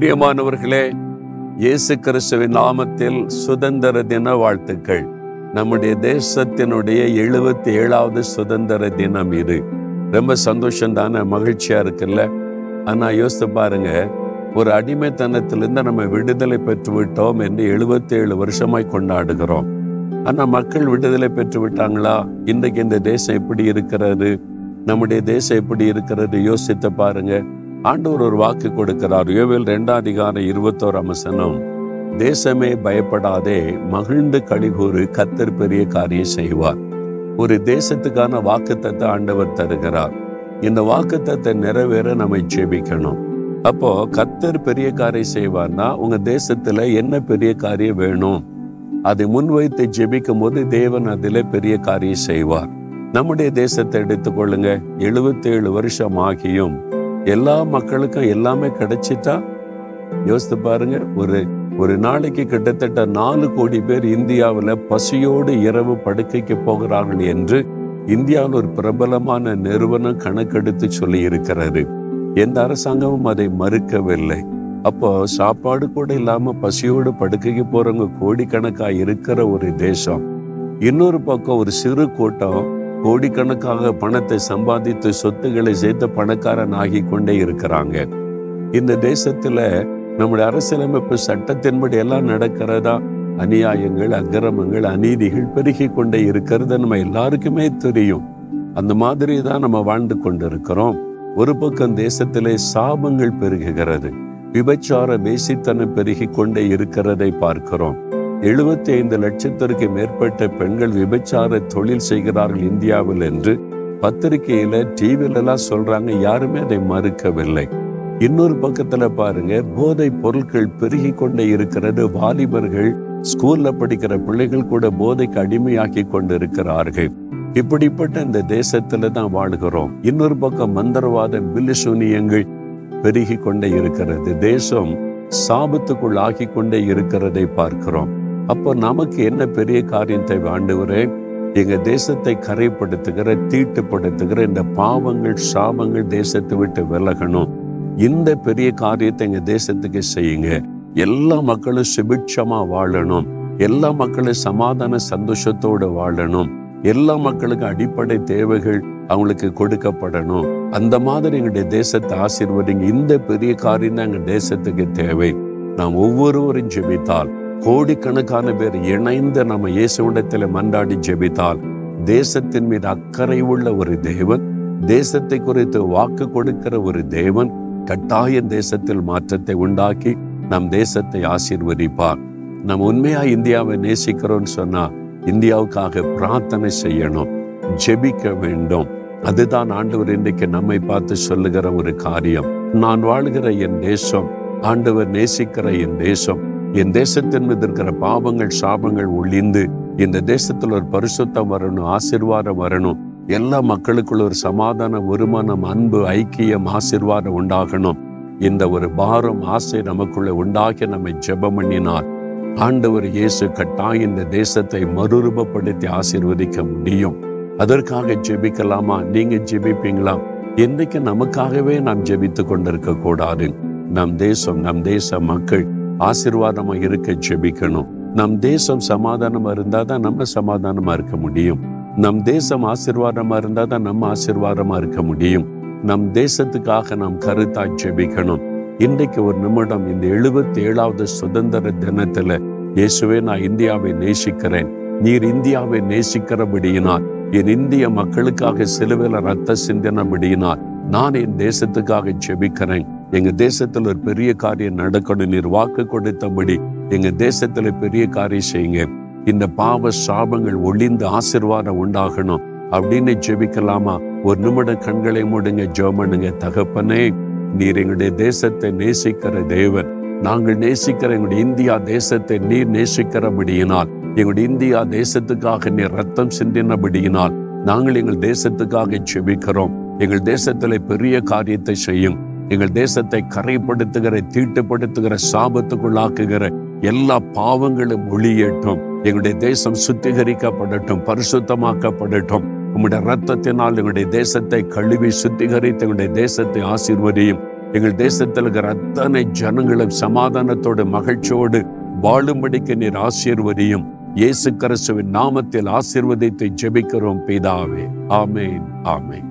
பிரியமானவர்களே இயேசு கிறிஸ்துவின் நாமத்தில் சுதந்திர தின வாழ்த்துக்கள். நம்முடைய தேசத்தினுடைய எழுபத்தி ஏழாவது சுதந்திர தினம் இது. ரொம்ப சந்தோஷம் தானே மகிழ்ச்சியா இருக்குல்ல? ஆனா யோசித்து பாருங்க ஒரு அடிமைத்தனத்திலிருந்து நம்ம விடுதலை பெற்று விட்டோம் என்று எழுபத்தி ஏழு வருஷமாய் கொண்டாடுகிறோம். ஆனா மக்கள் விடுதலை பெற்று விட்டாங்களா? இன்றைக்கு இந்த தேசம் எப்படி இருக்கிறது? நம்முடைய தேசம் எப்படி இருக்கிறது? யோசித்து பாருங்க. ஆண்டவர் ஒரு வாக்கு கொடுக்கிறார். யோவேல் ரெண்டாம் அதிகாரம் இருபத்தோராம் வசனம் தேசமே பயப்படாதே மகிழ்ந்து கழிகூறு கத்தர் பெரிய காரியம் செய்வார். ஒரு தேசத்துக்கான வாக்குத்தத்தை ஆண்டவர் தருகிறார். இந்த வாக்குத்தத்தை நிறைவேற நம்ம ஜெபிக்கணும் அப்போ கத்தர் பெரிய காரியம் செய்வார்னா உங்க தேசத்துல என்ன பெரிய காரியம் வேணும்? அதை முன்வைத்து ஜெபிக்கும் போது தேவன் அதில் பெரிய காரியம் செய்வார். நம்முடைய தேசத்தை எடுத்துக்கொள்ளுங்க. எழுபத்தேழு வருஷம் ஆகியும் எல்லா மக்களுக்கும் எல்லாமே கிடைச்சிட்டா யோசித்து பாருங்க ஒரு ஒரு நாளைக்கு கிட்டத்தட்ட நாலு கோடி பேர் இந்தியாவில் பசியோடு இரவு படுக்கைக்கு போகிறார்கள் என்று இந்தியாவில் ஒரு பிரபலமான நிறுவனம் கணக்கெடுத்து சொல்லி இருக்கிறது எந்த அரசாங்கமும் அதை மறுக்கவில்லை. அப்போ சாப்பாடு கூட இல்லாம பசியோடு படுக்கைக்கு போறவங்க கோடிக்கணக்காக இருக்கிற ஒரு தேசம். இன்னொரு பக்கம் ஒரு சிறு கூட்டம் கோடிக்கணக்காக பணத்தை சம்பாதித்து சொத்துக்களை சேர்த்து பணக்காரன் ஆகி கொண்டே இருக்கிறாங்க. இந்த தேசத்துல நம்முடைய அரசியலமைப்பு சட்டத்தின்படி எல்லாம் நடக்கிறதா? அநியாயங்கள் அக்கிரமங்கள் அநீதிகள் பெருகி கொண்டே இருக்கிறது நம்ம எல்லாருக்குமே தெரியும். அந்த மாதிரி தான் நம்ம வாழ்ந்து கொண்டிருக்கிறோம். ஒரு பக்கம் தேசத்திலே சாபங்கள் பெருகுகிறது. விபச்சார வேசித்தனம் பெருகி கொண்டே இருக்கிறதை பார்க்கிறோம். எழுபத்தி ஐந்து லட்சத்திற்கு மேற்பட்ட பெண்கள் விபச்சார தொழில் செய்கிறார்கள் இந்தியாவில் என்று பத்திரிகையில டிவில எல்லாம் சொல்றாங்க. யாருமே அதை மறுக்கவில்லை. இன்னொரு பக்கத்துல பாருங்க. போதை பொருட்கள் பெருகி கொண்டே இருக்கிறது. வாலிபர்கள் ஸ்கூல்ல படிக்கிற பிள்ளைகள் கூட போதைக்கு அடிமையாக்கி கொண்டு இருக்கிறார்கள் இப்படிப்பட்ட இந்த தேசத்துல தான் வாழ்கிறோம். இன்னொரு பக்கம் மந்திரவாத பில்லிசூனியங்கள் பெருகி கொண்டே இருக்கிறது. தேசம் சாபத்துக்குள் ஆகி கொண்டே இருக்கிறதை பார்க்கிறோம். அப்போ நமக்கு என்ன பெரிய காரியத்தை ஆண்டவரே? எங்க தேசத்தை கரைப்படுத்துகிற தீட்டுப்படுத்துகிற இந்த பாவங்கள் சாபங்கள் தேசத்தை விட்டு விலகணும். இந்த பெரிய காரியத்தை எங்க தேசத்துக்கு செய்யுங்க. எல்லா மக்களும் சுபிட்சமா வாழணும். எல்லா மக்களும் சமாதான சந்தோஷத்தோடு வாழணும். எல்லா மக்களுக்கும் அடிப்படை தேவைகள் அவங்களுக்கு கொடுக்கப்படணும். அந்த மாதிரி எங்களுடைய தேசத்தை ஆசீர்வதிங்க. இந்த பெரிய காரியம் தான் எங்க தேசத்துக்கு தேவை. நாம் ஒவ்வொருவரும் ஜெபித்தால் கோடிக்கணக்கான பேர் இணைந்து நம்ம இயேசுவிடத்தில் மன்றாடி ஜெபித்தால் தேசத்தின் மீது அக்கறை உள்ள ஒரு தேவன் தேசத்தை குறித்து வாக்கு கொடுக்கிற ஒரு தேவன் கட்டாயம் தேசத்தில் மாற்றத்தை உண்டாக்கி நம் தேசத்தை ஆசீர்வதிப்பார். நம்ம உண்மையா இந்தியாவை நேசிக்கிறோம்னு சொன்னா இந்தியாவுக்காக பிரார்த்தனை செய்யணும் ஜெபிக்க வேண்டும். அதுதான் ஆண்டவர் இன்றைக்கு நம்மை பார்த்து சொல்லுகிற ஒரு காரியம். நான் வாழ்கிற என் தேசம் ஆண்டவர் நேசிக்கிற என் தேசம் என் தேசத்தின் மீது இருக்கிற பாவங்கள் சாபங்கள் ஒளிந்து இந்த தேசத்துல ஒரு பரிசுத்தம் வரணும் ஆசிர்வாதம் வரணும். எல்லா மக்களுக்குள்ள ஒரு சமாதான வருமானம் அன்பு ஐக்கியம் ஆசிர்வாதம் உண்டாகணும். இந்த ஒரு பாரம் ஆசை நமக்குள்ள உண்டாகி நம்மை ஜெபம் பண்ணினார். ஆண்டவர் இயேசு கட்டாய் இந்த தேசத்தை மறுரூபப்படுத்தி ஆசிர்வதிக்க முடியும். அதற்காக ஜெபிக்கலாமா? நீங்க ஜெபிப்பீங்களா? என்னைக்கு நமக்காகவே நாம் ஜெபித்து கொண்டிருக்க கூடாது நம் தேசம் நம் தேச மக்கள் ஆசீர்வாதமா இருக்க ஜெபிக்கணும். நம் தேசம் சமாதானமா இருந்தா தான் நம்ம சமாதானமா இருக்க முடியும். நம் தேசம் ஆசீர்வாதமா இருந்தா தான் நம்ம ஆசீர்வாதமா இருக்க முடியும். நம் தேசத்துக்காக நாம் கருத்தா ஜெபிக்கணும். இன்றைக்கு ஒரு நிமிடம் இந்த எழுபத்தி ஏழாவது சுதந்திர தினத்துல இயேசுவே நான் இந்தியாவை நேசிக்கிறேன். நீர் இந்தியாவை நேசிக்கிறபடியினால் என் இந்திய மக்களுக்காக சிலுவையில ரத்த சிந்தினபடியினால் நான் என் தேசத்துக்காக ஜெபிக்கிறேன். எங்க தேசத்துல ஒரு பெரிய காரியம் நடக்கணும் நீர் வாக்கு கொடுத்தபடி எங்க தேசத்துல பெரிய காரியம் செய்யுங்க. இந்த பாவ சாபங்கள் ஒளிந்து ஆசிர்வாதம் உண்டாகணும். அப்படின்னு ஜெபிக்கலாமா? ஒரு நிமிட கண்களை மூடுங்க ஜோமனுங்க தகப்பனே நீர் எங்களுடைய தேசத்தை நேசிக்கிற தேவன். நாங்கள் நேசிக்கிற எங்களுடைய இந்தியா தேசத்தை நீர் நேசிக்கிறபடியினால் எங்களுடைய இந்தியா தேசத்துக்காக நீர் ரத்தம் சிந்தினபடியினால் நாங்கள் எங்கள் தேசத்துக்காக ஜெபிக்கிறோம். எங்கள் தேசத்துல பெரிய காரியத்தை செய்யும். எங்கள் தேசத்தை கரைப்படுத்துகிற தீட்டுப்படுத்துகிற சாபத்துக்குள்ளாக்குகிற எல்லா பாவங்களும் ஒளியேட்டும் எங்களுடைய தேசம் சுத்திகரிக்கப்படட்டும் பரிசுத்தமாக்கப்படட்டும். உங்களுடைய ரத்தத்தினால் எங்களுடைய தேசத்தை கழுவி சுத்திகரித்து எங்களுடைய தேசத்தை ஆசீர்வதியும். எங்கள் தேசத்தில் இருக்கிற அத்தனை ஜனங்களும் சமாதானத்தோடு மகிழ்ச்சியோடு வாழும்படிக்கு நீர் ஆசீர்வதியும். இயேசு கிறிஸ்துவின் நாமத்தில் ஆசீர்வதித்து ஜெபிக்கிறோம் பிதாவே. ஆமேன் ஆமேன்.